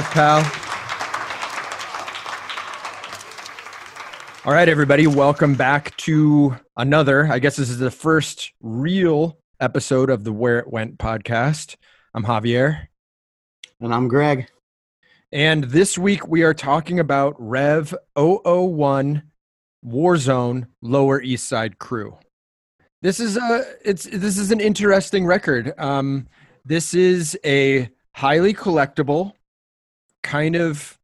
Live, pal. All right, everybody, welcome back to another. I guess this is the first real episode of the Where It Went podcast. I'm Javier. And I'm Greg. And this week we are talking about Rev 001 Warzone Lower East Side Crew. This is a it's this is an interesting record. Um, this is a highly collectible, kind of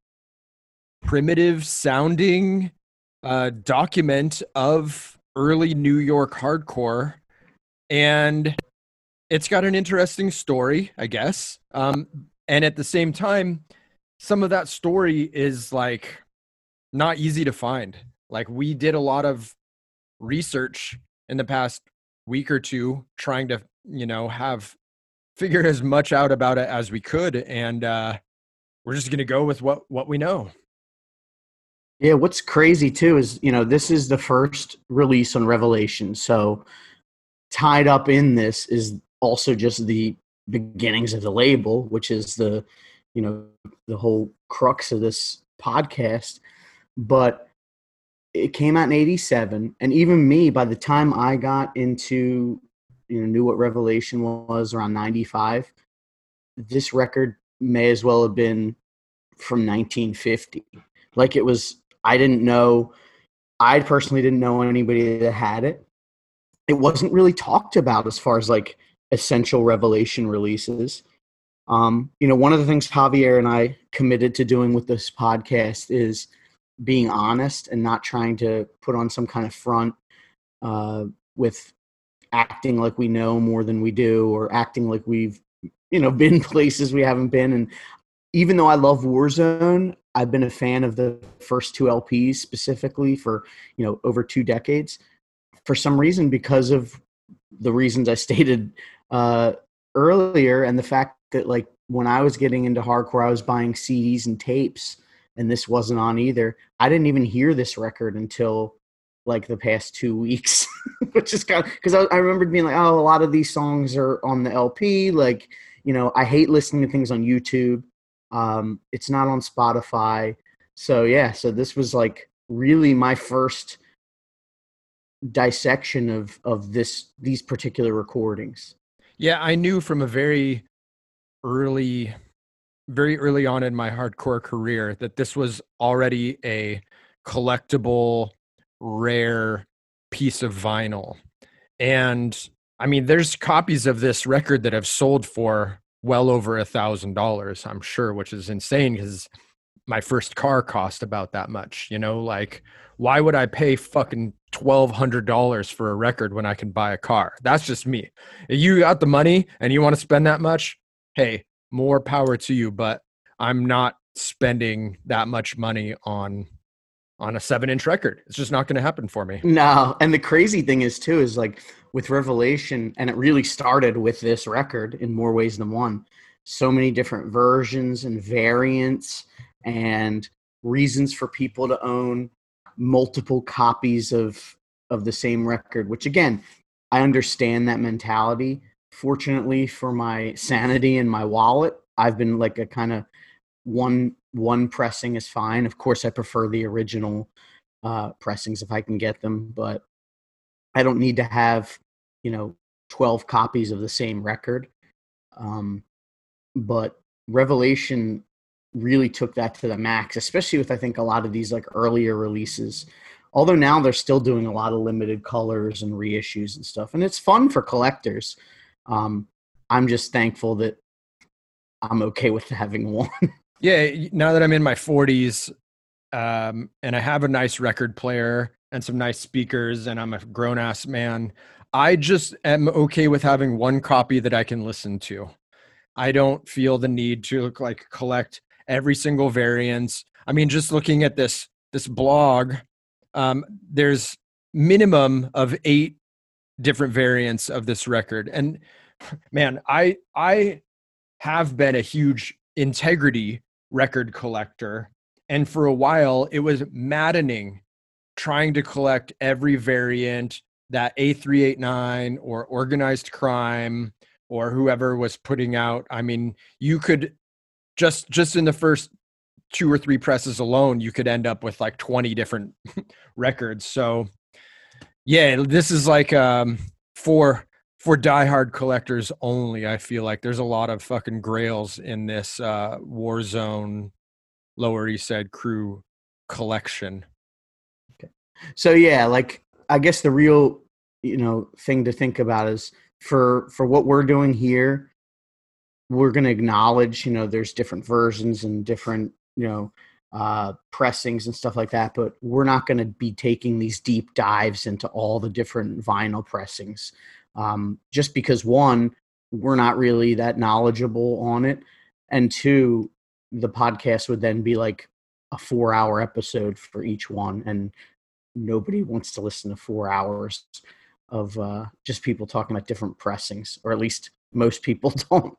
primitive sounding uh, document of early New York hardcore, and it's got an interesting story, I guess. Um, and at the same time, some of that story is like not easy to find. Like we did a lot of research in the past week or two trying to, you know, have figured as much out about it as we could and uh we're just going to go with what what we know. Yeah, what's crazy too is, you know, this is the first release on Revelation. So tied up in this is also just the beginnings of the label, which is the, you know, the whole crux of this podcast. But it came out in 87 and even me by the time I got into you know knew what Revelation was around 95, this record may as well have been from 1950. Like it was I didn't know I personally didn't know anybody that had it. It wasn't really talked about as far as like essential revelation releases. Um, you know, one of the things Javier and I committed to doing with this podcast is being honest and not trying to put on some kind of front uh, with acting like we know more than we do or acting like we've you know been places we haven't been and even though I love Warzone, I've been a fan of the first two LPs specifically for you know over two decades. For some reason, because of the reasons I stated uh, earlier, and the fact that like when I was getting into hardcore, I was buying CDs and tapes, and this wasn't on either. I didn't even hear this record until like the past two weeks, which is kind of because I, I remember being like, oh, a lot of these songs are on the LP. Like, you know, I hate listening to things on YouTube. Um, it's not on Spotify. So yeah, so this was like really my first dissection of of this these particular recordings. Yeah, I knew from a very early very early on in my hardcore career that this was already a collectible rare piece of vinyl and i mean there's copies of this record that have sold for well over a thousand dollars i'm sure which is insane because my first car cost about that much you know? Like why would i pay fucking $1200 for a record when i can buy a car? That's just me. You got the money and you want to spend that much? Hey more power to you but i'm not spending that much money on on a seven inch record it's just not going to happen for me No, and the crazy thing is too is like with Revelation, and it really started with this record in more ways than one. So many different versions and variants, and reasons for people to own multiple copies of of the same record. Which again, I understand that mentality. Fortunately for my sanity and my wallet, I've been like a kind of one one pressing is fine. Of course, I prefer the original uh, pressings if I can get them, but I don't need to have you know 12 copies of the same record. Um, but Revelation really took that to the max, especially with I think a lot of these like earlier releases. Although now they're still doing a lot of limited colors and reissues and stuff, and it's fun for collectors. Um, I'm just thankful that I'm okay with having one. Yeah now that i'm in my 40s um, and i have a nice record player and some nice speakers and i'm a grown-ass man i just am okay with having one copy that i can listen to. I don't feel the need to like collect every single variance. I mean just looking at this this blog um, there's minimum of eight different variants of this record. And man i i have been a huge integrity record collector. And for a while, it was maddening trying to collect every variant that A389 or organized crime or whoever was putting out. I mean, you could just just in the first two or three presses alone, you could end up with like 20 different records. So yeah, this is like um for for diehard collectors only. I feel like there's a lot of fucking grails in this uh Warzone Lower East Side crew collection. Okay. So yeah, like I guess the real you know thing to think about is for for what we're doing here we're going to acknowledge you know there's different versions and different you know uh, pressings and stuff like that but we're not going to be taking these deep dives into all the different vinyl pressings um, just because one we're not really that knowledgeable on it and two the podcast would then be like a four hour episode for each one and nobody wants to listen to four hours of uh, just people talking about different pressings or at least most people don't.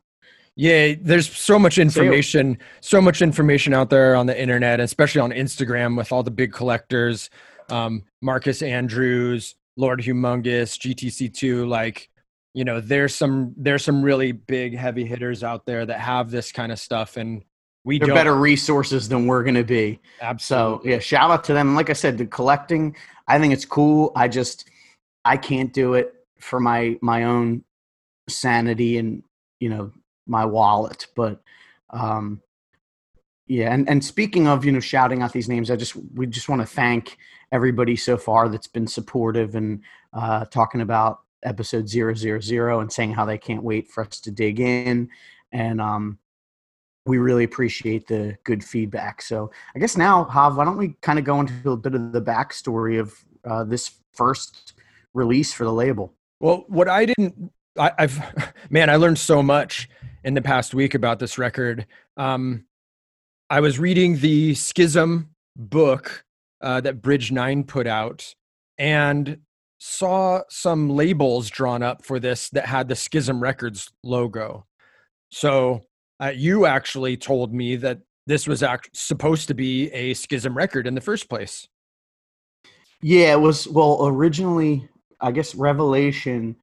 Yeah, there's so much information, so much information out there on the internet, especially on Instagram with all the big collectors, um, Marcus Andrews, Lord Humongous, GTC2. Like, you know, there's some there's some really big heavy hitters out there that have this kind of stuff, and we they're don't. better resources than we're going to be. Absolutely. So yeah, shout out to them. Like I said, the collecting, I think it's cool. I just I can't do it for my my own sanity and you know my wallet. But um, yeah, and and speaking of you know shouting out these names, I just we just want to thank everybody so far that's been supportive and uh, talking about episode zero zero zero and saying how they can't wait for us to dig in. And um we really appreciate the good feedback. So i guess now hav why don't we kind of go into a bit of the backstory of uh, this first release for the label? Well what i didn't I, have man, I learned so much in the past week about this record. Um, I was reading the Schism book uh, that Bridge Nine put out, and saw some labels drawn up for this that had the Schism Records logo. So uh, you actually told me that this was act- supposed to be a Schism record in the first place. Yeah, it was. Well, originally, I guess Revelation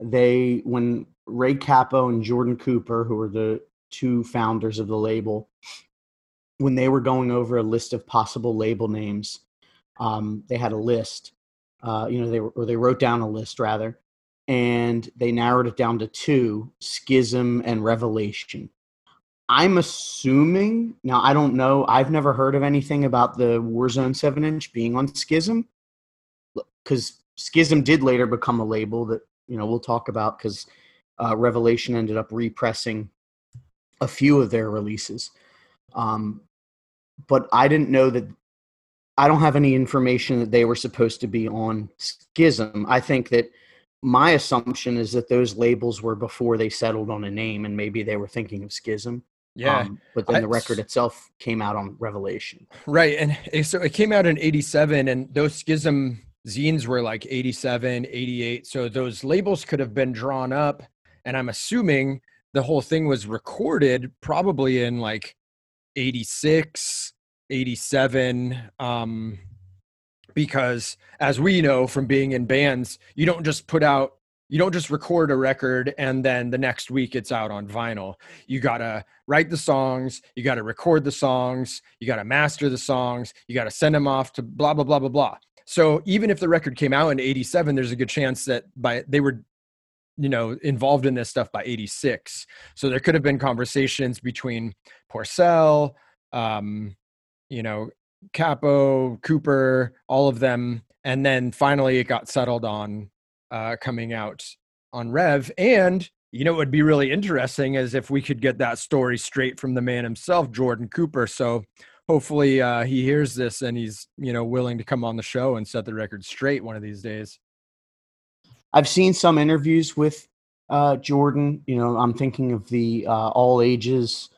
they when Ray Capo and Jordan Cooper, who were the two founders of the label, when they were going over a list of possible label names, um, they had a list. Uh, you know, they were, or they wrote down a list rather, and they narrowed it down to two: Schism and Revelation. I'm assuming now. I don't know. I've never heard of anything about the Warzone seven inch being on Schism, because Schism did later become a label that you know we'll talk about because uh, Revelation ended up repressing a few of their releases. Um, but I didn't know that. I don't have any information that they were supposed to be on Schism. I think that my assumption is that those labels were before they settled on a name, and maybe they were thinking of Schism. Yeah, um, but then the record itself came out on Revelation. Right, and so it came out in '87, and those Schism zines were like 87 88 so those labels could have been drawn up and i'm assuming the whole thing was recorded probably in like 86 87 um because as we know from being in bands you don't just put out you don't just record a record and then the next week it's out on vinyl. You got to write the songs you got to record the songs you got to master the songs you got to send them off to blah blah blah blah blah. So even if the record came out in 87, there's a good chance that by they were you know involved in this stuff by 86 so there could have been conversations between porcell um you know capo cooper all of them and then finally it got settled on uh coming out on rev and you know what would be really interesting is if we could get that story straight from the man himself jordan cooper so hopefully uh, he hears this and he's you know willing to come on the show and set the record straight one of these days. I've seen some interviews with uh, Jordan. You know, I'm thinking of the uh, All Ages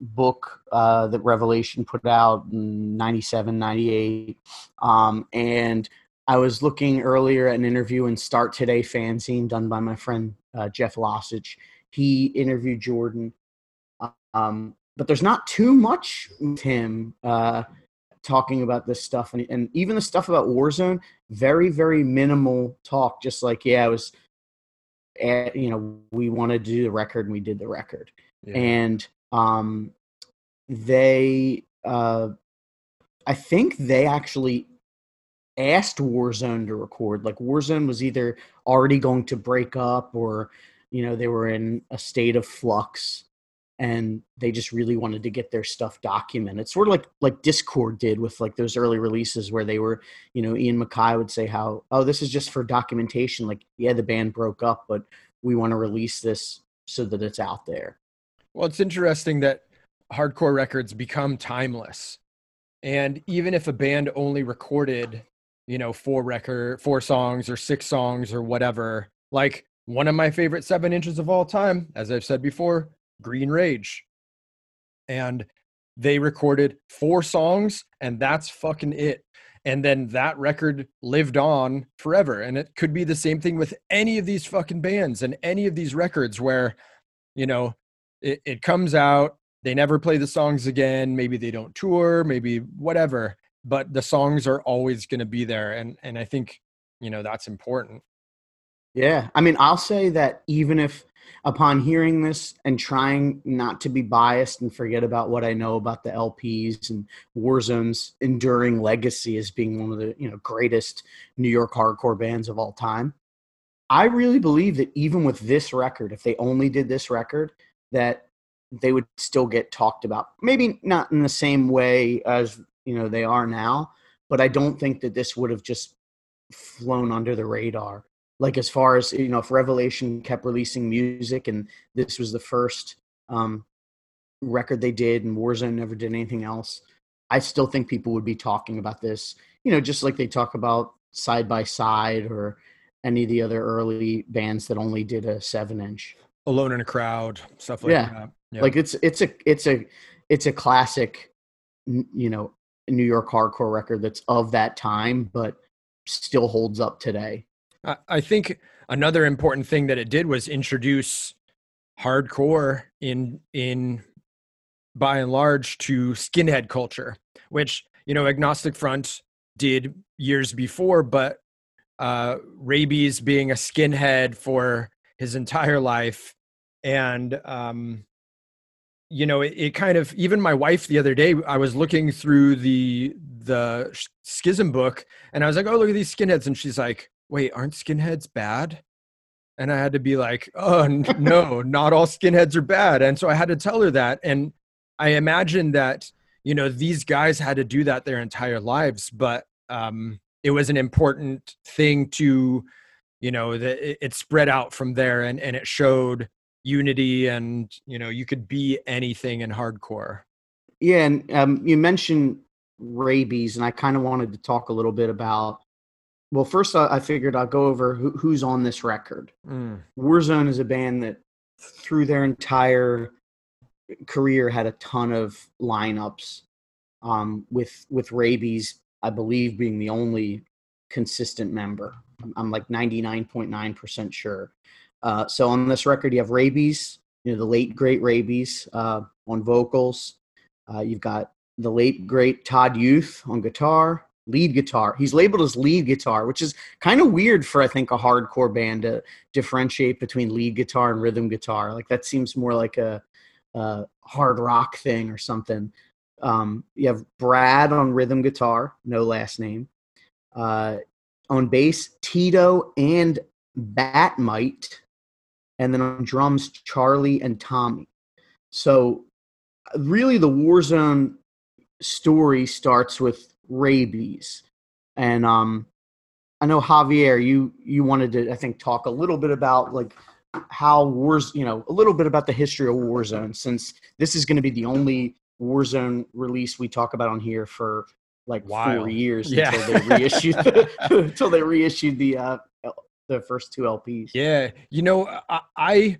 book uh, that Revelation put out in 97, 98. Um, and I was looking earlier at an interview in Start Today fanzine done by my friend uh, Jeff Lossich. He interviewed Jordan. Um, but there's not too much with him uh, talking about this stuff, and, and even the stuff about Warzone, very very minimal talk. Just like yeah, I was, at, you know, we wanted to do the record and we did the record, yeah. and um, they, uh, I think they actually asked Warzone to record. Like Warzone was either already going to break up or, you know, they were in a state of flux and they just really wanted to get their stuff documented. Sort of like like Dischord did with like those early releases where they were, you know, Ian MacKaye would say how, oh, this is just for documentation. Like, yeah, the band broke up, but we want to release this so that it's out there. Well, it's interesting that hardcore records become timeless. And even if a band only recorded, you know, four record, four songs or six songs or whatever, like one of my favorite seven inches of all time, as I've said before, Green Rage. And they recorded four songs and that's fucking it. And then that record lived on forever. And it could be the same thing with any of these fucking bands and any of these records where, you know, it, it comes out, they never play the songs again. Maybe they don't tour, maybe whatever, but the songs are always going to be there. And, and I think, you know, that's important. Yeah. I mean, I'll say that even if upon hearing this and trying not to be biased and forget about what I know about the LPs and Warzone's enduring legacy as being one of the you know greatest New York hardcore bands of all time. I really believe that even with this record, if they only did this record, that they would still get talked about. Maybe not in the same way as you know they are now, but I don't think that this would have just flown under the radar like as far as you know if revelation kept releasing music and this was the first um, record they did and warzone never did anything else i still think people would be talking about this you know just like they talk about side by side or any of the other early bands that only did a seven inch alone in a crowd stuff like yeah. that. Yeah. Like it's it's a it's a it's a classic you know new york hardcore record that's of that time but still holds up today. I think another important thing that it did was introduce hardcore in in by and large to skinhead culture, which you know Agnostic Front did years before, but uh, Raybeez being a skinhead for his entire life, and um, you know it, it, kind of even my wife the other day I was looking through the the schism book and I was like, oh look at these skinheads, and she's like, wait, aren't skinheads bad? And I had to be like, oh, no, not all skinheads are bad. And so I had to tell her that. And I imagine that, you know, these guys had to do that their entire lives, but um, it was an important thing to, you know, that it, it spread out from there and, and it showed unity and, you know, you could be anything in hardcore. Yeah. And um, you mentioned Raybeez and I kind of wanted to talk a little bit about well, first I figured I'll go over who, who's on this record. Mm. Warzone is a band that through their entire career had a ton of lineups. Um, with with Raybeez I believe, being the only consistent member. I'm, I'm like 99.9% sure. Uh, so on this record, you have Raybeez, you know, the late great Raybeez uh, on vocals. Uh, you've got the late great Todd Youth on guitar lead guitar. He's labeled as lead guitar, which is kind of weird for I think a hardcore band to differentiate between lead guitar and rhythm guitar. Like that seems more like a, a hard rock thing or something. Um, you have Brad on rhythm guitar, no last name. Uh, on bass, Tito and Bat-Mite, and then on drums, Charlie and Tommy. So, really, the Warzone story starts with Raybeez, And um, I know Javier, you you wanted to I think talk a little bit about like how wars, you know, a little bit about the history of Warzone, since this is going to be the only Warzone release we talk about on here for like wow. four years yeah. until they reissued the, until they reissued the uh, the first two LPs. Yeah, you know, I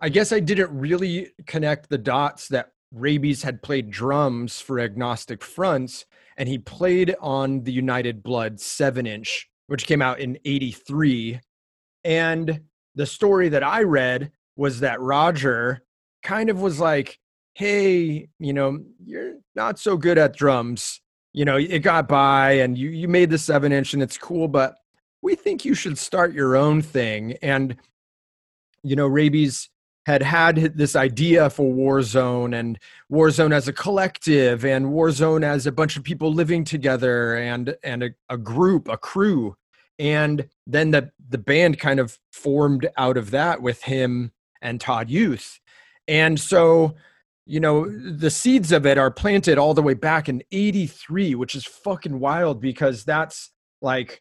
I guess I didn't really connect the dots that Raybeez had played drums for Agnostic Fronts and he played on the United Blood 7 inch, which came out in 83. And the story that I read was that Roger kind of was like, hey, you know, you're not so good at drums. You know, it got by and you, you made the 7 inch and it's cool, but we think you should start your own thing. And, you know, Raybeez had had this idea for Warzone and Warzone as a collective and Warzone as a bunch of people living together and and a, a group, a crew. And then the the band kind of formed out of that with him and Todd Youth. And so, you know, the seeds of it are planted all the way back in 83, which is fucking wild because that's like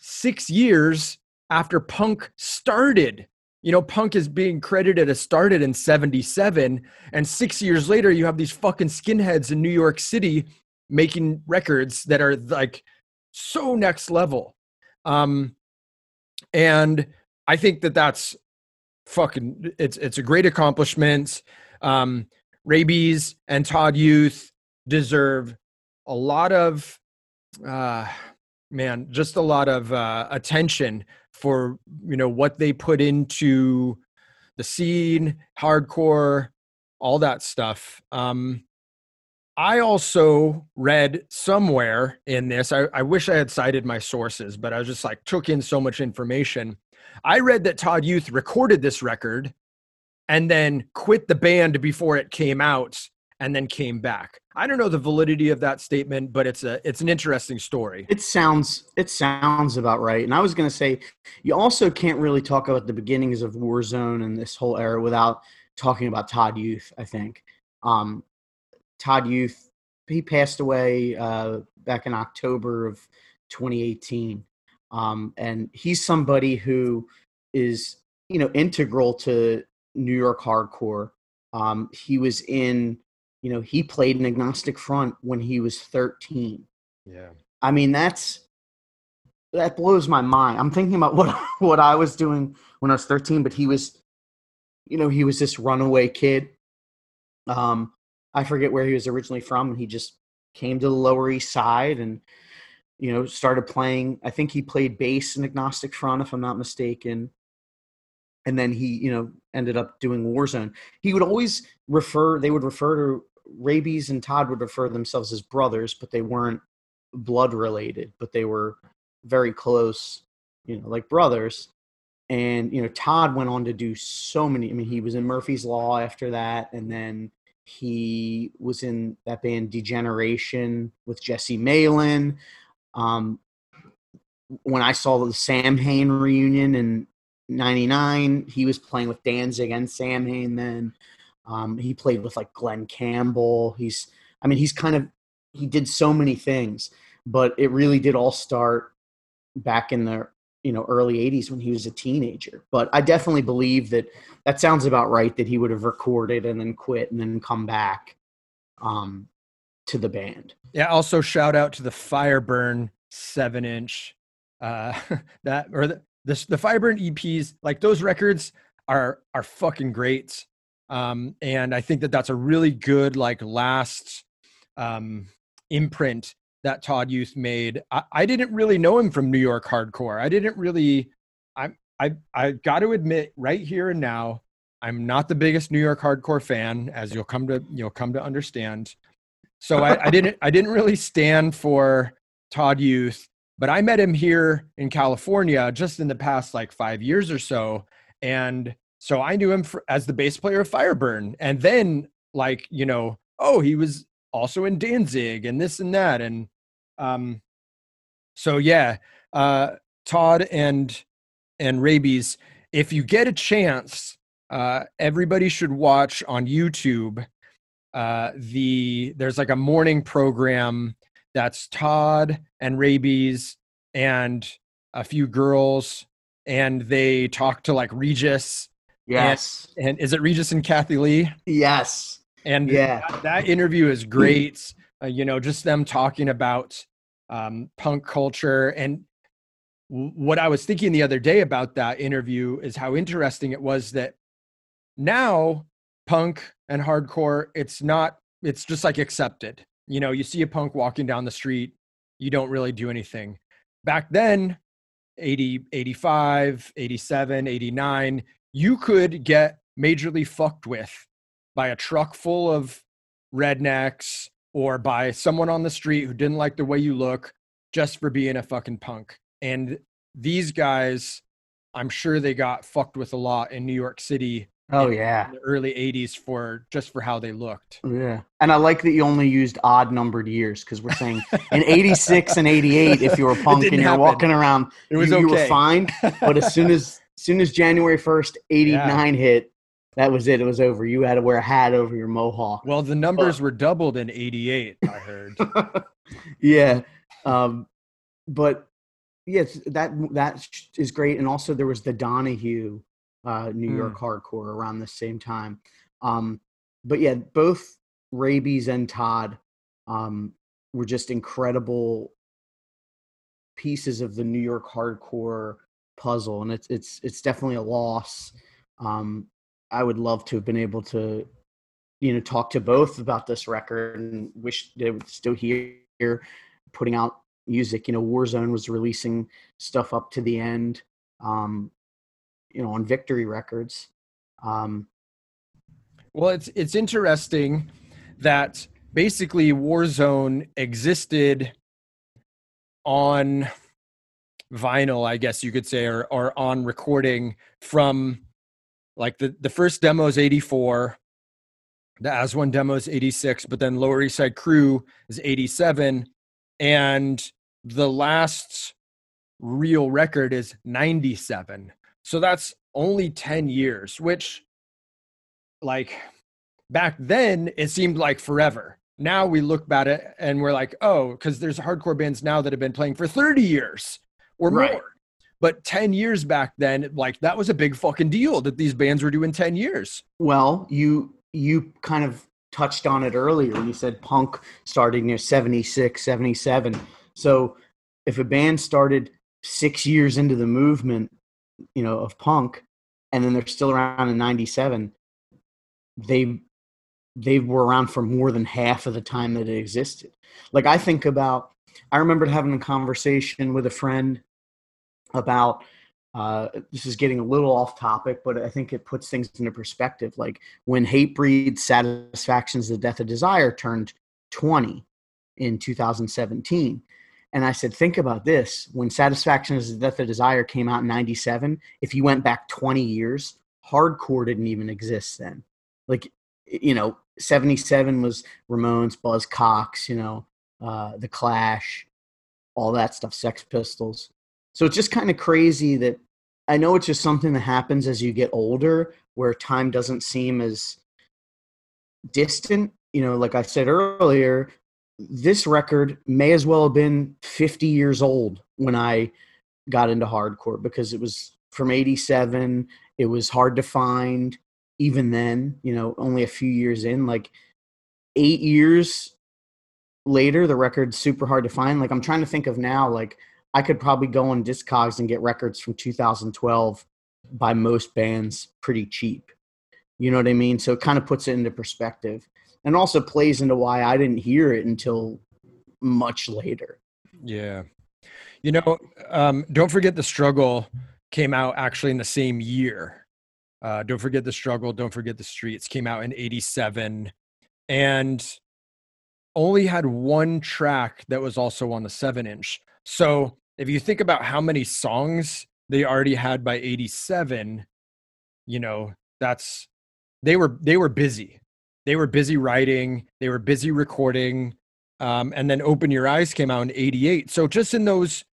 6 years after punk started you know, punk is being credited as started in 77. And six years later, you have these fucking skinheads in New York City making records that are like so next level. Um, and I think that that's fucking, it's, it's a great accomplishment. Um, Raybeez and Todd Youth deserve a lot of, uh, man, just a lot of uh, attention for you know what they put into the scene, hardcore, all that stuff. Um, I also read somewhere in this. I, I wish I had cited my sources, but I was just like took in so much information. I read that Todd Youth recorded this record and then quit the band before it came out and then came back. I don't know the validity of that statement, but it's a it's an interesting story. It sounds it sounds about right. And I was going to say you also can't really talk about the beginnings of Warzone and this whole era without talking about Todd Youth, I think. Um, Todd Youth he passed away uh, back in October of 2018. Um, and he's somebody who is, you know, integral to New York hardcore. Um, he was in you know, he played an agnostic front when he was 13. Yeah. I mean, that's that blows my mind. I'm thinking about what what I was doing when I was 13, but he was you know, he was this runaway kid. Um I forget where he was originally from and he just came to the Lower East Side and you know, started playing. I think he played bass in Agnostic Front if I'm not mistaken and then he you know ended up doing warzone he would always refer they would refer to Raybeez and Todd would refer themselves as brothers, but they weren't blood related, but they were very close, you know, like brothers. And, you know, Todd went on to do so many. I mean, he was in Murphy's Law after that. And then he was in that band D Generation with Jesse Malin. Um, when I saw the Samhain reunion in 99, he was playing with Danzig and Samhain then. Um, he played with like Glen Campbell. He's, I mean, he's kind of, he did so many things, but it really did all start back in the, you know, early 80s when he was a teenager. But I definitely believe that that sounds about right that he would have recorded and then quit and then come back um, to the band. Yeah. Also, shout out to the Fireburn seven inch. Uh, that or the, the the Fireburn EPs, like those records are are fucking great. Um, and I think that that's a really good like last um, imprint that Todd Youth made. I, I didn't really know him from New York hardcore. I didn't really. I I I got to admit right here and now, I'm not the biggest New York hardcore fan, as you'll come to you'll come to understand. So I, I didn't I didn't really stand for Todd Youth, but I met him here in California just in the past like five years or so, and so I knew him for, as the bass player of Fireburn. And then, like, you know, oh, he was also in Danzig and this and that. And um, so, yeah, uh, Todd and and Raybeez, if you get a chance, uh, everybody should watch on YouTube. Uh, the there's like a morning program that's Todd and Raybeez and a few girls, and they talk to like Regis Yes. And, and, is it Regis and Kathie Lee? Yes. And yeah, that, that interview is great. Uh, you know, just them talking about um, punk culture. And w- what I was thinking the other day about that interview is how interesting it was that now punk and hardcore, it's not, it's just like accepted. You know, you see a punk walking down the street, you don't really do anything. Back then, 80, 85, 87, 89, you could get majorly fucked with by a truck full of rednecks or by someone on the street who didn't like the way you look just for being a fucking punk. And these guys I'm sure they got fucked with a lot in New York City Oh in yeah, the early 80s for just for how they looked. yeah. And I like that you only used odd numbered years because we're saying in '86 and '88, if you were punk and you're happen. walking around, It was you, you were fine. But as soon as soon as January 1st, '89 hit, that was it. It was over. You had to wear a hat over your mohawk. well, the numbers were doubled in 88, I heard. yeah um but yes that that is great and also there was the donahue uh new Hmm. york hardcore around the same time um but yeah both Raybeez and todd um were just incredible pieces of the new york hardcore puzzle and it's it's it's definitely a loss. Um i would love to have been able to you know talk to both about this record and wish they would still here putting out music. You know warzone was releasing stuff up to the end um you know on victory records. Um Well, it's it's interesting that basically Warzone existed on vinyl, I guess you could say, or or on recording from like the the first demo is 84, the As One demo is 86, but then Lower East Side Crew is 87, and the last real record is 97. So that's only 10 years, which like back then it seemed like forever. Now we look at it and we're like, oh, because there's hardcore bands now that have been playing for 30 years or Right. more. But 10 years back then, like that was a big fucking deal that these bands were doing 10 years. well you you kind of touched on it earlier when you said punk starting near 76 77 so if a band started six years into the movement you know of punk and then they're still around in 97 they they were around for more than half of the time that it existed like i think about i remember having a conversation with a friend about uh, this is getting a little off topic, but I think it puts things into perspective. Like when Hatebreed Satisfactions the Death of Desire turned 20 in 2017. And I said, think about this. When Satisfactions the Death of Desire came out in 97, if you went back 20 years, hardcore didn't even exist then. Like, you know, 77 was Ramones, Buzzcocks, you know, uh, The Clash, all that stuff, Sex Pistols. So it's just kind of crazy that I know it's just something that happens as you get older where time doesn't seem as distant. You know, like I said earlier, this record may as well have been 50 years old when I got into hardcore because it was from 87. It was hard to find even then, you know, only a few years in. Like eight years later, the record's super hard to find. Like I'm trying to think of now, like I could probably go on Discogs and get records from 2012 by most bands pretty cheap. You know what I mean? So it kind of puts it into perspective and also plays into why I didn't hear it until much later. Yeah. You know, um, don't forget the struggle came out actually in the same year. Uh, don't forget the struggle. Don't forget the streets came out in 87 and only had one track that was also on the seven inch. So if you think about how many songs they already had by 87, you know, that's they were they were busy. They were busy writing, they were busy recording. Um, and then Open Your Eyes came out in 88. So just in those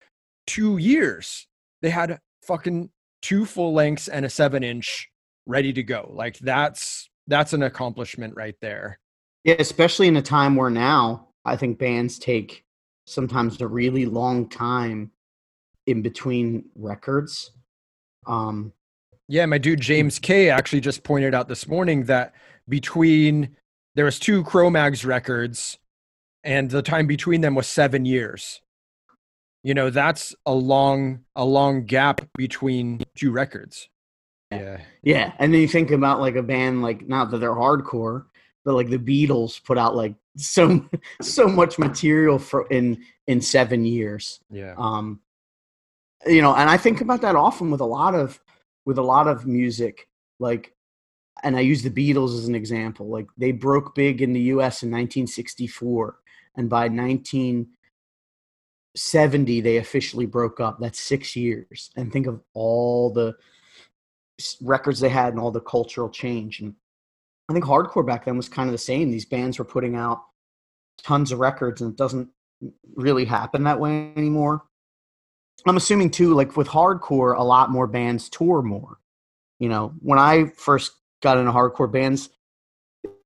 two years, they had fucking two full lengths and a seven inch ready to go. Like that's that's an accomplishment right there. Yeah, especially in a time where now I think bands take sometimes a really long time in between records. Um, Yeah, my dude James K actually just pointed out this morning that between there was two Cro-Mags records and the time between them was 7 years. You know, that's a long a long gap between two records. Yeah. yeah, and then you think about like a band like not that they're hardcore, but like the Beatles put out like so so much material for in in seven years. Yeah. um you know and i think about that often with a lot of with a lot of music like and i use the beatles as an example like they broke big in the us in 1964 and by 1970 they officially broke up. That's six years. And think of all the records they had and all the cultural change. And I think hardcore back then was kind of the same. These bands were putting out tons of records, and it doesn't really happen that way anymore. I'm assuming too, like with hardcore, a lot more bands tour more. You know, when I first got into hardcore bands,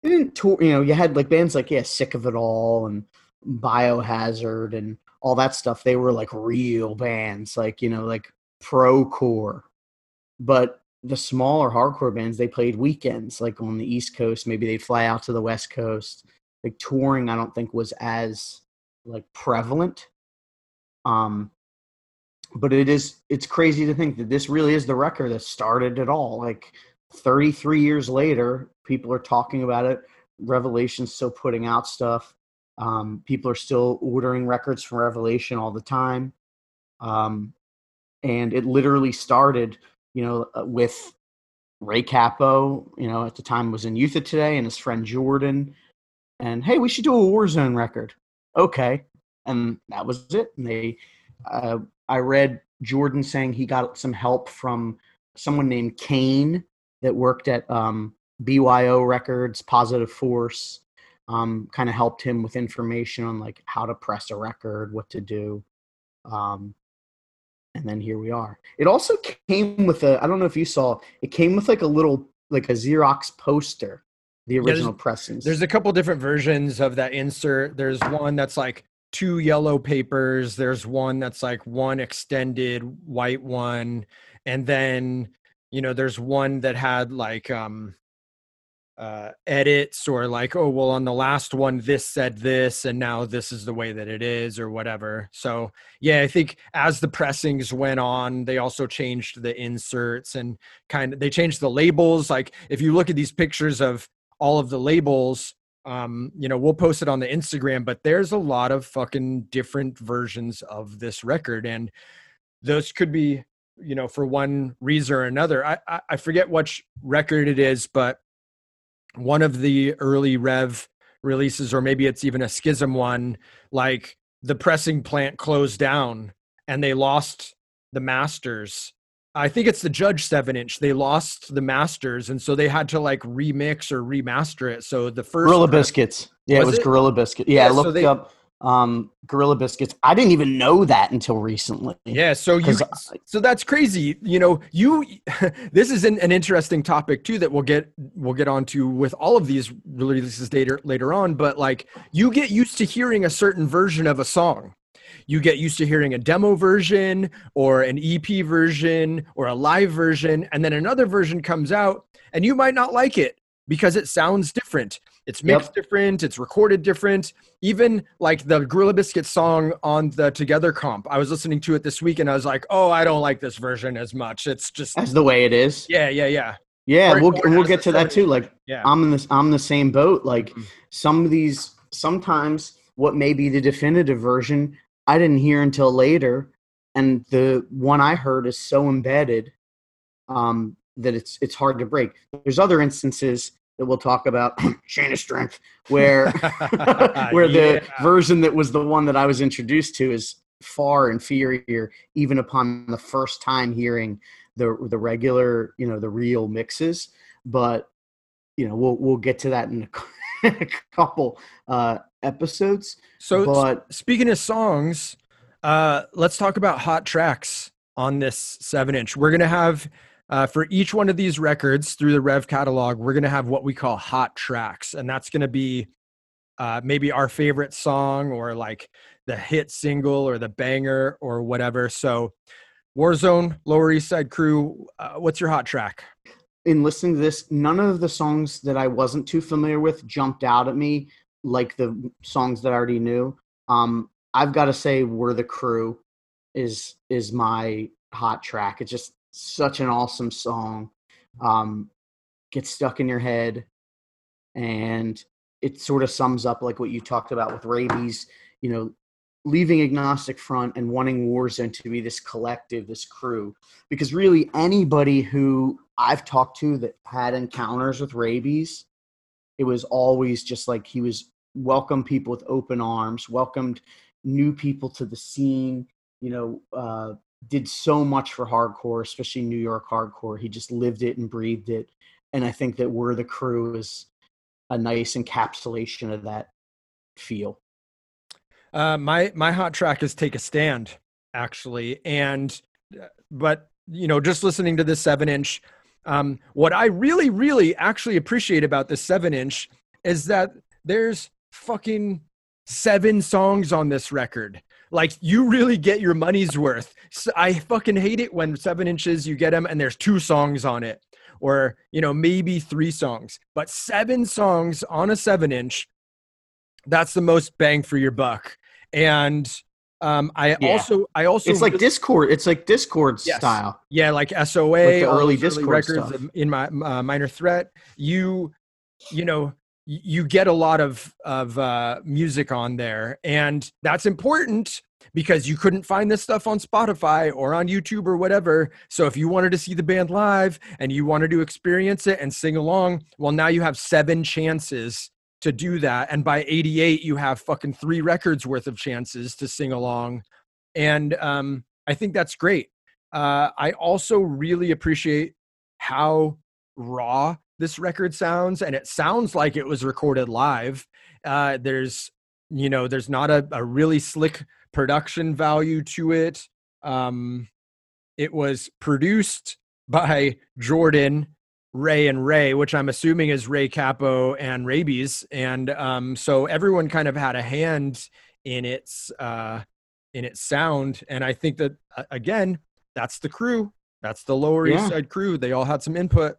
didn't tour. You know, you had like bands like yeah, Sick of It All and Biohazard and all that stuff. They were like real bands, like you know, like pro core. But the smaller hardcore bands, they played weekends, like on the East Coast. Maybe they'd fly out to the West Coast. Like touring, I don't think was as like prevalent. Um, but it is it's crazy to think that this really is the record that started it all. Like 33 years later, people are talking about it. Revelation's still putting out stuff. Um, people are still ordering records from Revelation all the time. Um, and it literally started, you know, uh, with Ray Capo, you know, at the time was in Youth of Today and his friend Jordan. And hey, we should do a Warzone record. Okay. And that was it. And they, uh, I read Jordan saying he got some help from someone named Kane that worked at um, BYO Records, Positive Force, um, kind of helped him with information on like how to press a record, what to do. Um, and then here we are. It also came with a, I don't know if you saw, it came with like a little, like a Xerox poster, the original there's, pressings. There's a couple different versions of that insert. There's one that's like two yellow papers. There's one that's like one extended white one. And then, you know, there's one that had like, um, uh, edits or like, oh, well, on the last one, this said this, and now this is the way that it is, or whatever. So, yeah, I think as the pressings went on, they also changed the inserts and kind of they changed the labels. Like, if you look at these pictures of all of the labels, um, you know, we'll post it on the Instagram, but there's a lot of fucking different versions of this record, and those could be, you know, for one reason or another. I I, I forget which record it is, but one of the early Rev releases, or maybe it's even a Schism one, like the pressing plant closed down and they lost the masters. I think it's the Judge seven inch. They lost the masters, and so they had to like remix or remaster it. So the first Gorilla Biscuits, yeah, was it was it? Gorilla Biscuit. Yeah, yeah I looked so they, up um, Gorilla Biscuits. I didn't even know that until recently. Yeah, so you so that's crazy. You know, you this is an, an, interesting topic too that we'll get we'll get onto with all of these releases later later on. But like, you get used to hearing a certain version of a song. You get used to hearing a demo version or an EP version or a live version, and then another version comes out, and you might not like it because it sounds different. It's mixed yep. different, it's recorded different. Even like the Gorilla Biscuit song on the Together comp, I was listening to it this week and I was like, oh, I don't like this version as much. It's just that's the way it is. Yeah, yeah, yeah. Yeah, or, we'll we'll get to that too. Like, yeah. I'm in this. I'm in the same boat. Like, mm-hmm. some of these, sometimes what may be the definitive version, I didn't hear until later, and the one I heard is so embedded um, that it's it's hard to break. There's other instances that we'll talk about chain of strength where where the yeah. version that was the one that I was introduced to is far inferior even upon the first time hearing the the regular you know the real mixes. But you know we'll we'll get to that in a, a couple uh episodes. So but speaking of songs uh let's talk about hot tracks on this 7 inch. We're to have uh, for each one of these records through the Rev catalog, we're going to have what we call hot tracks. And that's going to be uh, maybe our favorite song or like the hit single or the banger or whatever. So, Warzone, Lower East Side Crew, uh, what's your hot track? In listening to this, none of the songs that I wasn't too familiar with jumped out at me like the songs that I already knew. Um, I've got to say, "We're the Crew" is is my hot track. It's just such an awesome song. Um, gets stuck in your head, and it sort of sums up like what you talked about with Raybeez. You know, leaving agnostic front and wanting Warzone to be this collective, this crew. Because really, anybody who I've talked to that had encounters with Raybeez, it was always just like he was welcomed people with open arms, welcomed new people to the scene. You know, uh, did so much for hardcore, especially New York hardcore. He just lived it and breathed it, and I think that "We're the Crew" is a nice encapsulation of that feel. Uh, my my hot track is "Take a Stand," actually, and uh, but you know, just listening to this seven inch, um, what I really, really actually appreciate about this seven inch is that there's fucking seven songs on this record. Like you really get your money's worth. So I fucking hate it when seven inches you get them and there's two songs on it, or you know maybe three songs, but seven songs on a seven inch. That's the most bang for your buck. And um, I yeah. also, I also, it's like Dischord. It's like Dischord yes. style. Yeah, like SOA, like early Dischord records stuff. in my uh, Minor Threat. You, you know, you get a lot of of uh, music on there, and that's important because you couldn't find this stuff on Spotify or on YouTube or whatever. So if you wanted to see the band live and you wanted to experience it and sing along, well, now you have seven chances to do that. And by 88, you have fucking three records worth of chances to sing along. And um, I think that's great. Uh, I also really appreciate how raw this record sounds. And it sounds like it was recorded live. Uh, there's, you know, there's not a, a really slick production value to it. Um, it was produced by Jordan Ray and Ray, which I'm assuming is Ray Cappo and Raybeez, and um, so everyone kind of had a hand in its uh, in its sound, and I think that again, that's the crew, that's the Lower yeah. East Side crew. They all had some input.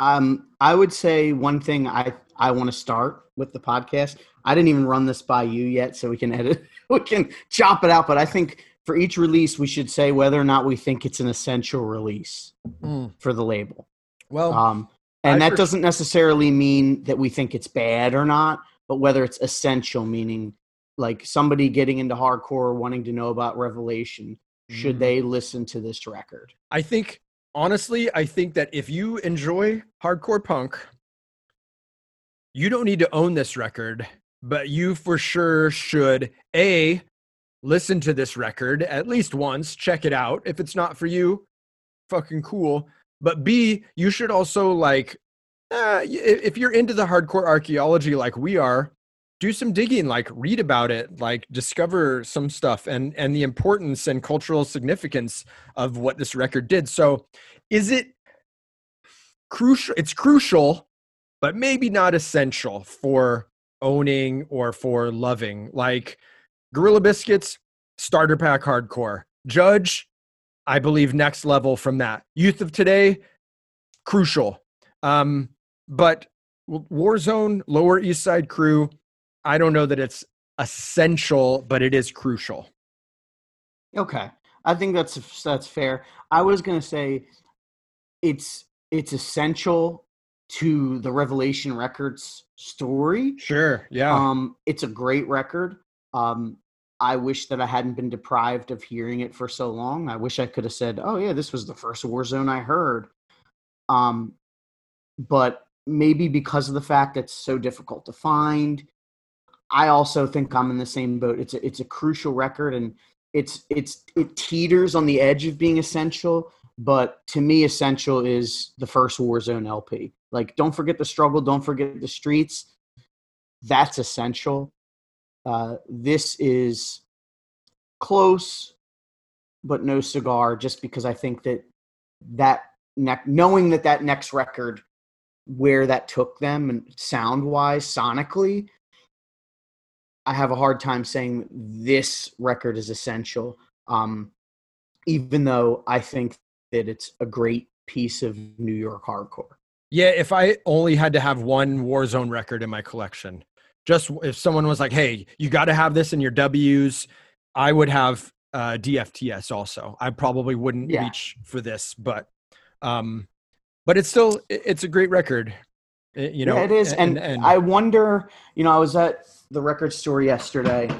Um, I would say one thing I I want to start with the podcast. I didn't even run this by you yet, so we can edit, we can chop it out. But I think for each release, we should say whether or not we think it's an essential release mm. for the label. Well, um, and I that doesn't necessarily mean that we think it's bad or not, but whether it's essential, meaning like somebody getting into hardcore wanting to know about Revelation, should mm. they listen to this record? I think, honestly, I think that if you enjoy hardcore punk, you don't need to own this record, but you for sure should A, listen to this record at least once, check it out. If it's not for you, fucking cool. But B, you should also like, uh, if you're into the hardcore archaeology like we are, do some digging, like read about it, like discover some stuff and and the importance and cultural significance of what this record did. So, is it crucial? It's crucial, but maybe not essential for owning or for loving. Like Gorilla Biscuits, starter pack hardcore. Judge, I believe, next level from that. Youth of today, crucial. Um, but Warzone, Lower East Side crew, I don't know that it's essential, but it is crucial. Okay. I think that's that's fair. I was going to say it's it's essential to the Revelation Records story. Sure. Yeah. Um it's a great record. Um I wish that I hadn't been deprived of hearing it for so long. I wish I could have said, "Oh yeah, this was the first Warzone I heard." Um, but maybe because of the fact that it's so difficult to find, I also think I'm in the same boat. It's a, it's a crucial record, and it's it's it teeters on the edge of being essential. But to me, essential is the first Warzone LP. Like, don't forget the struggle, don't forget the streets. That's essential uh, this is close, but no cigar. Just because I think that that ne- knowing that that next record, where that took them and sound wise, sonically, I have a hard time saying this record is essential. Um, even though I think that it's a great piece of New York hardcore. Yeah, if I only had to have one Warzone record in my collection, just if someone was like, "Hey, you got to have this in your W's," I would have uh, DFTS also. I probably wouldn't yeah. reach for this, but um, but it's still it's a great record. Eh, you know, yeah, it is, and, and, and I wonder. You know, I was at the record store yesterday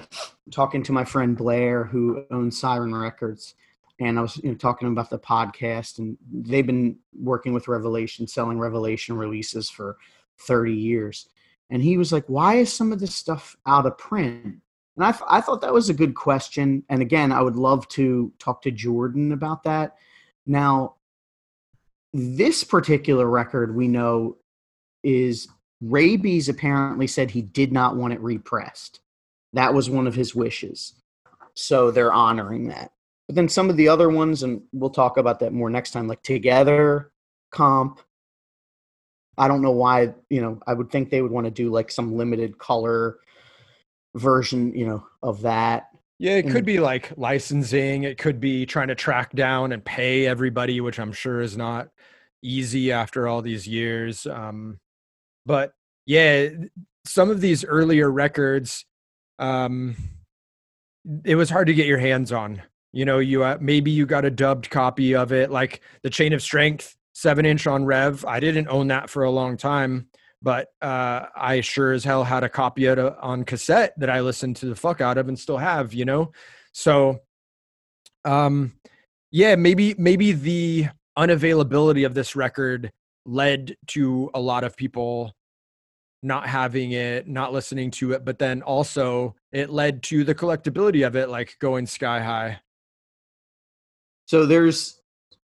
talking to my friend Blair, who owns Siren Records, and I was you know, talking about the podcast, and they've been working with Revelation, selling Revelation releases for 30 years. And he was like, Why is some of this stuff out of print? And I, I thought that was a good question. And again, I would love to talk to Jordan about that. Now, this particular record we know is Raybeez apparently said he did not want it repressed. That was one of his wishes. So they're honoring that. But then some of the other ones, and we'll talk about that more next time, like Together, Comp. I don't know why, you know, I would think they would want to do like some limited color version, you know, of that. Yeah, it could be like licensing. It could be trying to track down and pay everybody, which I'm sure is not easy after all these years. Um, but yeah, some of these earlier records, um, it was hard to get your hands on. You know, you uh, maybe you got a dubbed copy of it, like the Chain of Strength seven inch on Rev. I didn't own that for a long time but uh, I sure as hell had a copy of it on cassette that I listened to the fuck out of and still have, you know. So, um, yeah, maybe maybe the unavailability of this record led to a lot of people not having it, not listening to it, but then also it led to the collectability of it, like going sky high. So there's,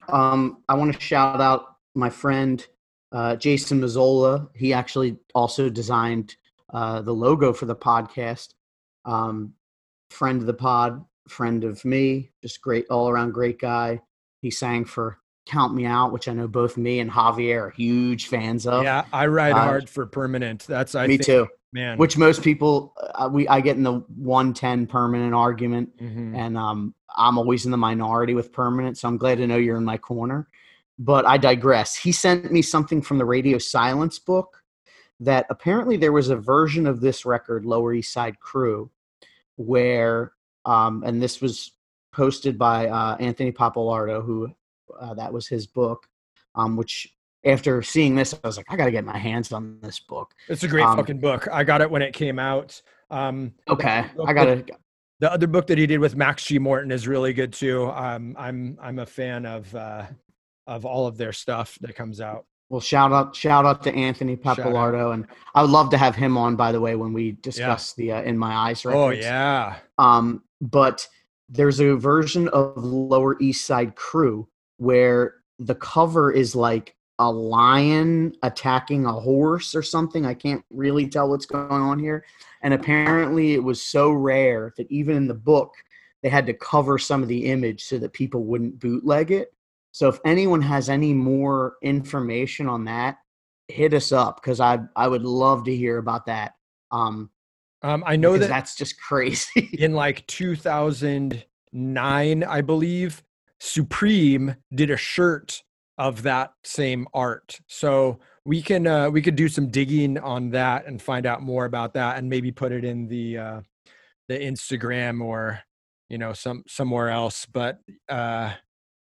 um, I want to shout out my friend uh, Jason Mazzola. He actually also designed uh, the logo for the podcast. Um, friend of the pod, friend of me, just great, all around great guy. He sang for Count Me Out, which I know both me and Javier are huge fans of. Yeah, I ride uh, hard for permanent. That's I me think, too, man. Which most people, uh, we I get in the one ten permanent argument, Mhm. and um, I'm always in the minority with permanent. So I'm glad to know you're in my corner. But I digress. He sent me something from the Radio Silence book that apparently there was a version of this record, Lower East Side Crew, where, um, and this was posted by uh, Anthony Pappalardo, who uh, that was his book, um, which after seeing this, I was like, I got to get my hands on this book. It's a great Um, fucking book. I got it when it came out. Um, Okay, I got to. the other book that he did with Max G. Morton is really good too. Um, I'm I'm a fan of uh, of all of their stuff that comes out. Well, shout out, shout out to Anthony. Pappalardo, and I would love to have him on. By the way, when we discuss the uh, In My Eyes records. Oh yeah, Um, but there's a version of Lower East Side Crew where the cover is like a lion attacking a horse or something. I can't really tell what's going on here. And apparently, it was so rare that even in the book, they had to cover some of the image so that people wouldn't bootleg it. So if anyone has any more information on that, hit us up because I I would love to hear about that. Um, um, I know that that's just crazy. in like 2009, I believe, Supreme did a shirt of that same art. So we can uh, we could do some digging on that and find out more about that, and maybe put it in the uh, the Instagram or you know some somewhere else. But uh,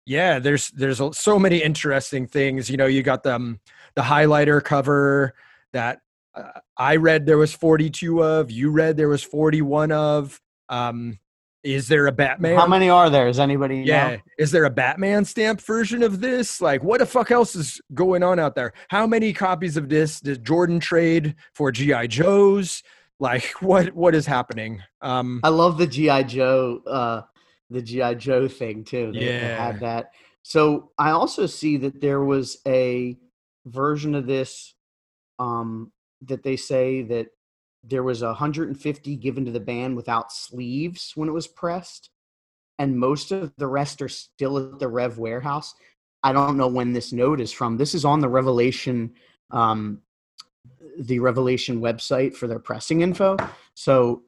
yeah, there's there's so many interesting things. You know, you got the um, the highlighter cover that uh, I read there was 42 of. You read there was 41 of. Um, is there a Batman? How many are there? Is anybody Yeah. know? Is there a Batman stamp version of this? Like, what the fuck else is going on out there? How many copies of this did Jordan trade for GI Joes? Like, what what is happening? Um, I love the GI Joe, uh, the GI Joe thing too. They, they Yeah. had that. So I also see that there was a version of this um, that they say that there was 150 given to the band without sleeves when it was pressed, and most of the rest are still at the Rev warehouse. I don't know when this note is from. This is on the Revelation, um, the Revelation website for their pressing info. So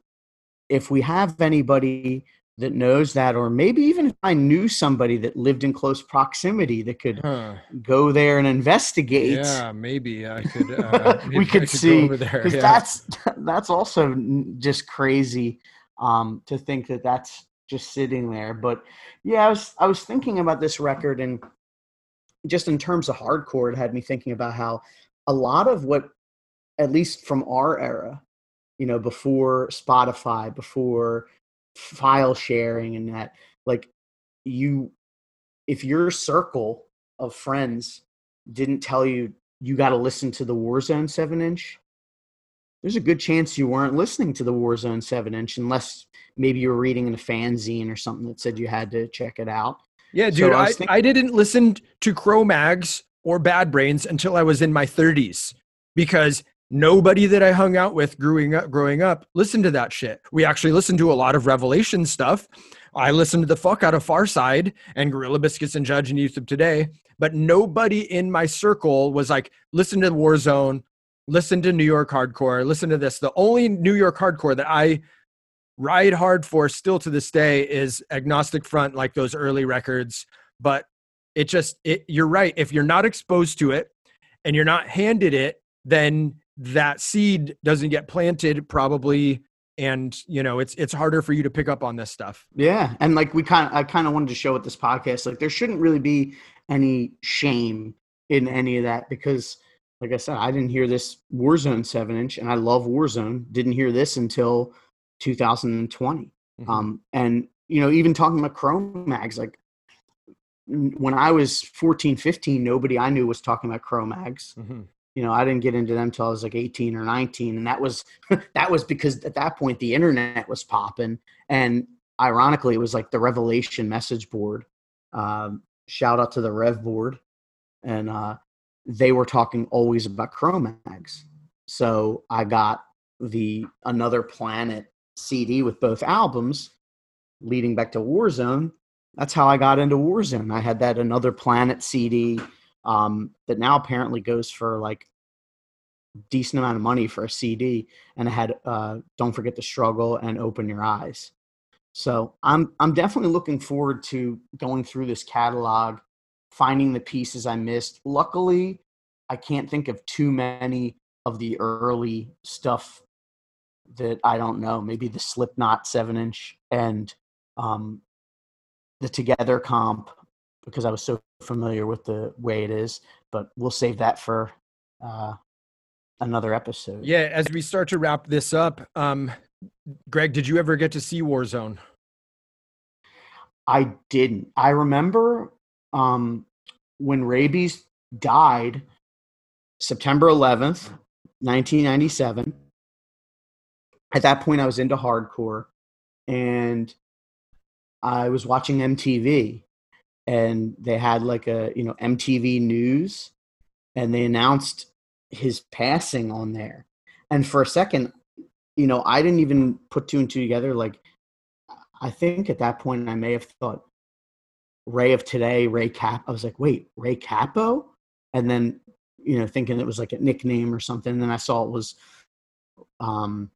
if we have anybody that knows that, or maybe even if I knew somebody that lived in close proximity that could huh. go there and investigate, Yeah, maybe I could. Uh, we I could see there. because yeah. that's that's also just crazy um, to think that that's just sitting there. But yeah, I was I was thinking about this record and just in terms of hardcore, it had me thinking about how a lot of what, at least from our era, you know, before Spotify, before file sharing and that, like you, if your circle of friends didn't tell you you got to listen to the Warzone seven inch, there's a good chance you weren't listening to the Warzone 7 inch unless maybe you were reading in a fanzine or something that said you had to check it out. Yeah, dude, so I, I, thinking- I didn't listen to Cro-Mags or Bad Brains until I was in my 30s because nobody that I hung out with growing up growing up listened to that shit. We actually listened to a lot of Revelation stuff. I listened to the fuck out of Farside and Gorilla Biscuits and Judge and Youth of Today, but nobody in my circle was like, listen to Warzone, listen to New York hardcore, listen to this. The only New York hardcore that I ride hard for still to this day is Agnostic Front, like those early records. But it just, it, you're right. If you're not exposed to it and you're not handed it, then that seed doesn't get planted probably and you know it's it's harder for you to pick up on this stuff yeah and like we kind of i kind of wanted to show with this podcast like there shouldn't really be any shame in any of that because like I said, I didn't hear this Warzone seven inch, and I love Warzone. Didn't hear this until 2020. Mm-hmm. Um, and you know, even talking about Cro-Mags, like when I was 14, 15, nobody I knew was talking about Cro-Mags. Mm-hmm. You know, I didn't get into them till I was like 18 or 19, and that was that was because at that point the internet was popping, and ironically, it was like the Revelation message board. Um, shout out to the Rev board, and uh, they were talking always about Cro-Mags. So I got the Another Planet CD with both albums leading back to Warzone. That's how I got into Warzone. I had that Another Planet CD um, that now apparently goes for like decent amount of money for a CD, and I had uh, "Don't Forget the Struggle" and "Open Your Eyes." So I'm I'm definitely looking forward to going through this catalog finding the pieces I missed. Luckily, I can't think of too many of the early stuff that I don't know. Maybe the Slipknot seven inch and um, the Together comp because I was so familiar with the way it is. But we'll save that for uh, another episode. Yeah, as we start to wrap this up, um, Greg, did you ever get to see Warzone? I didn't. I remember um, when Raybeez died, September 11th, 1997. At that point, I was into hardcore and I was watching MTV and they had like a, you know, MTV News and they announced his passing on there. And for a second, you know, I didn't even put two and two together. Like, I think at that point, I may have thought, Ray of Today, Ray Cap. I was like, wait, Ray Cappo? And then, you know, thinking it was like a nickname or something. And then I saw it was, um,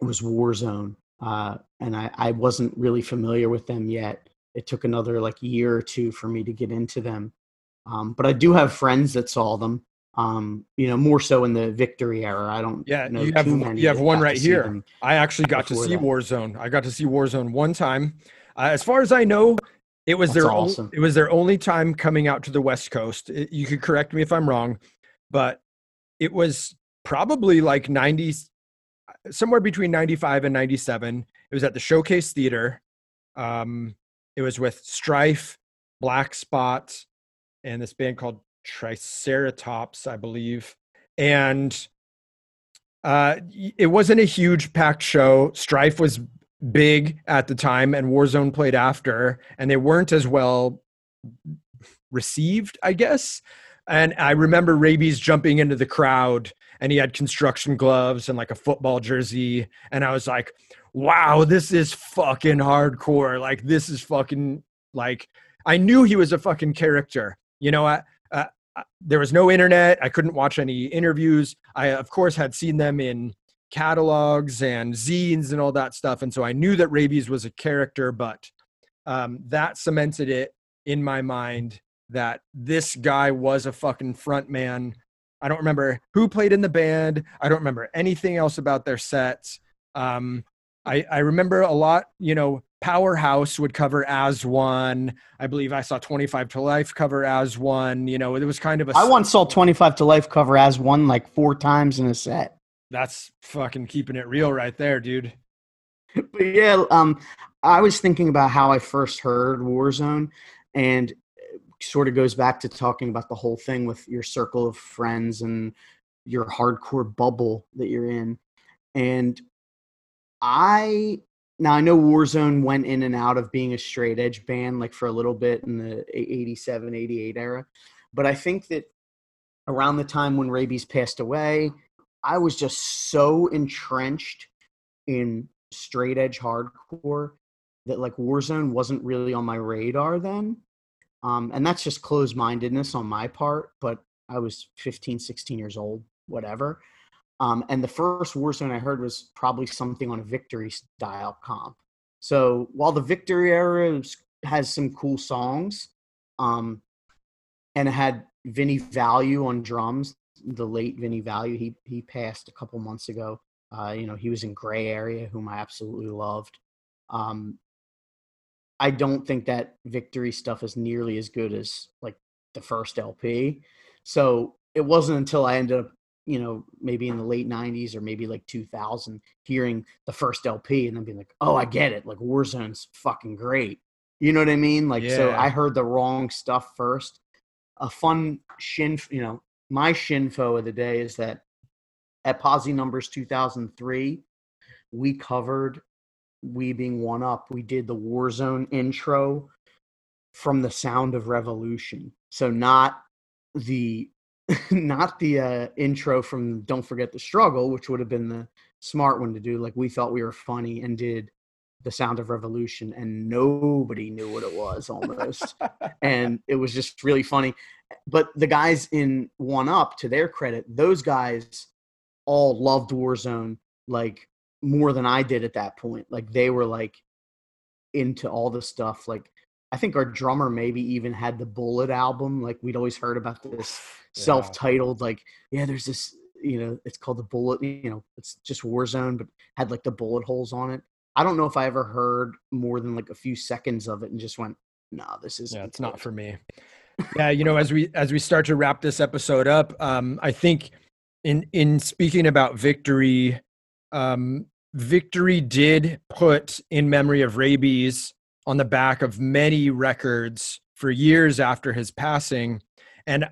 it was Warzone. Uh, and I, I wasn't really familiar with them yet. It took another like year or two for me to get into them. Um, but I do have friends that saw them. Um, you know, more so in the victory era. I don't. Yeah, you have you have one right here. I actually got to see that. Warzone. I got to see Warzone one time. Uh, as far as I know, it was That's their awesome. o- it was their only time coming out to the West Coast. It, you could correct me if I'm wrong, but it was probably like 90 somewhere between 95 and 97. It was at the Showcase Theater. Um, it was with Strife, Black Spot, and this band called Triceratops, I believe. And uh, it wasn't a huge packed show. Strife was big at the time and Warzone played after, and they weren't as well received, I guess. And I remember Raybeez jumping into the crowd and he had construction gloves and like a football jersey. And I was like, wow, this is fucking hardcore. Like, this is fucking like, I knew he was a fucking character. You know, I, uh, there was no internet. I couldn't watch any interviews. I, of course, had seen them in catalogs and zines and all that stuff. And so I knew that Raybeez was a character, but um, that cemented it in my mind that this guy was a fucking front man. I don't remember who played in the band. I don't remember anything else about their sets. Um, I, I remember a lot, you know, Powerhouse would cover as one. I believe I saw 25 to Life cover as one. You know, it was kind of a. I once saw 25 to Life cover as one like four times in a set. That's fucking keeping it real right there, dude. But yeah, um, I was thinking about how I first heard Warzone, and sort of goes back to talking about the whole thing with your circle of friends and your hardcore bubble that you're in. And I now I know Warzone went in and out of being a straight edge band like for a little bit in the 87, 88 era. But I think that around the time when Raybeez passed away, I was just so entrenched in straight edge hardcore that like Warzone wasn't really on my radar then. Um, and that's just closed mindedness on my part, but I was 15, 16 years old, whatever. Um, and the first Warzone I heard was probably something on a Victory style comp. So while the Victory era has some cool songs, um, and had Vinnie Value on drums, the late Vinnie Value, he he passed a couple months ago. Uh, you know, he was in Gray Area, whom I absolutely loved. Um, I don't think that Victory stuff is nearly as good as like the first LP. So it wasn't until I ended up you know, maybe in the late 90s or maybe like 2000, hearing the first LP and then being like, oh, I get it. Like Warzone's fucking great. You know what I mean? Like, yeah. so I heard the wrong stuff first. A fun shin, you know, my shinfo of the day is that at Posi Numbers 2003, we covered, we being one up, we did the Warzone intro from the sound of revolution. So not the not the uh, intro from Don't Forget the Struggle, which would have been the smart one to do. Like we thought we were funny and did the Sound of Revolution, and nobody knew what it was almost, and it was just really funny. But the guys in One Up, to their credit, those guys all loved Warzone like more than I did at that point. Like they were like into all the stuff. Like I think our drummer maybe even had the Bullet album. Like we'd always heard about this self-titled like yeah there's this you know it's called the bullet you know it's just warzone but had like the bullet holes on it. I don't know if i ever heard more than like a few seconds of it and just went no nah, this is yeah it's not for me. Yeah you know as we as we start to wrap this episode up um i think in in speaking about victory um victory did put in memory of Raybeez on the back of many records for years after his passing. And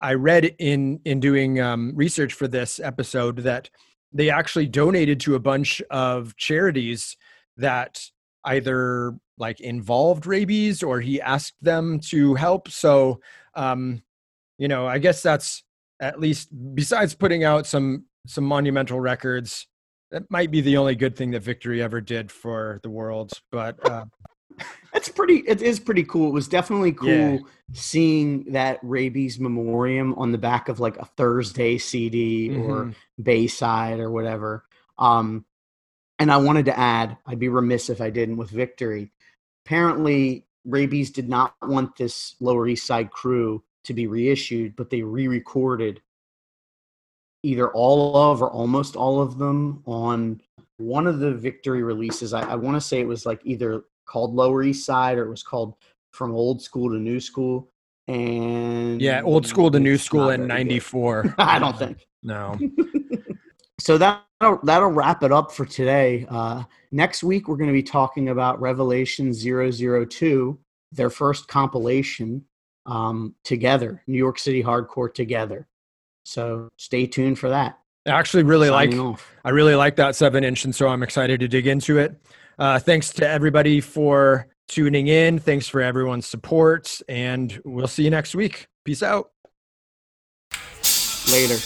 I read in in doing um, research for this episode that they actually donated to a bunch of charities that either like involved Raybeez or he asked them to help. So, um, you know, I guess that's at least besides putting out some some monumental records. That might be the only good thing that Victory ever did for the world. But uh, it's pretty. It is pretty cool. It was definitely cool yeah. seeing that Raybeez memoriam on the back of like a Thursday CD mm-hmm. or Bayside or whatever. Um, and I wanted to add, I'd be remiss if I didn't with Victory. Apparently, Raybeez did not want this Lower East Side crew to be reissued, but they re-recorded either all of or almost all of them on one of the victory releases I, I want to say it was like either called Lower East Side or it was called From Old School to New School. And yeah, old school to new school in '94. I don't think. No. so that that'll wrap it up for today. Uh, next week we're going to be talking about Revelation 002, their first compilation um, together, New York City Hardcore together. So stay tuned for that. I actually really Signing like off. I really like that seven inch, and so I'm excited to dig into it. Uh, thanks to everybody for tuning in. Thanks for everyone's support, and we'll see you next week. Peace out. Later.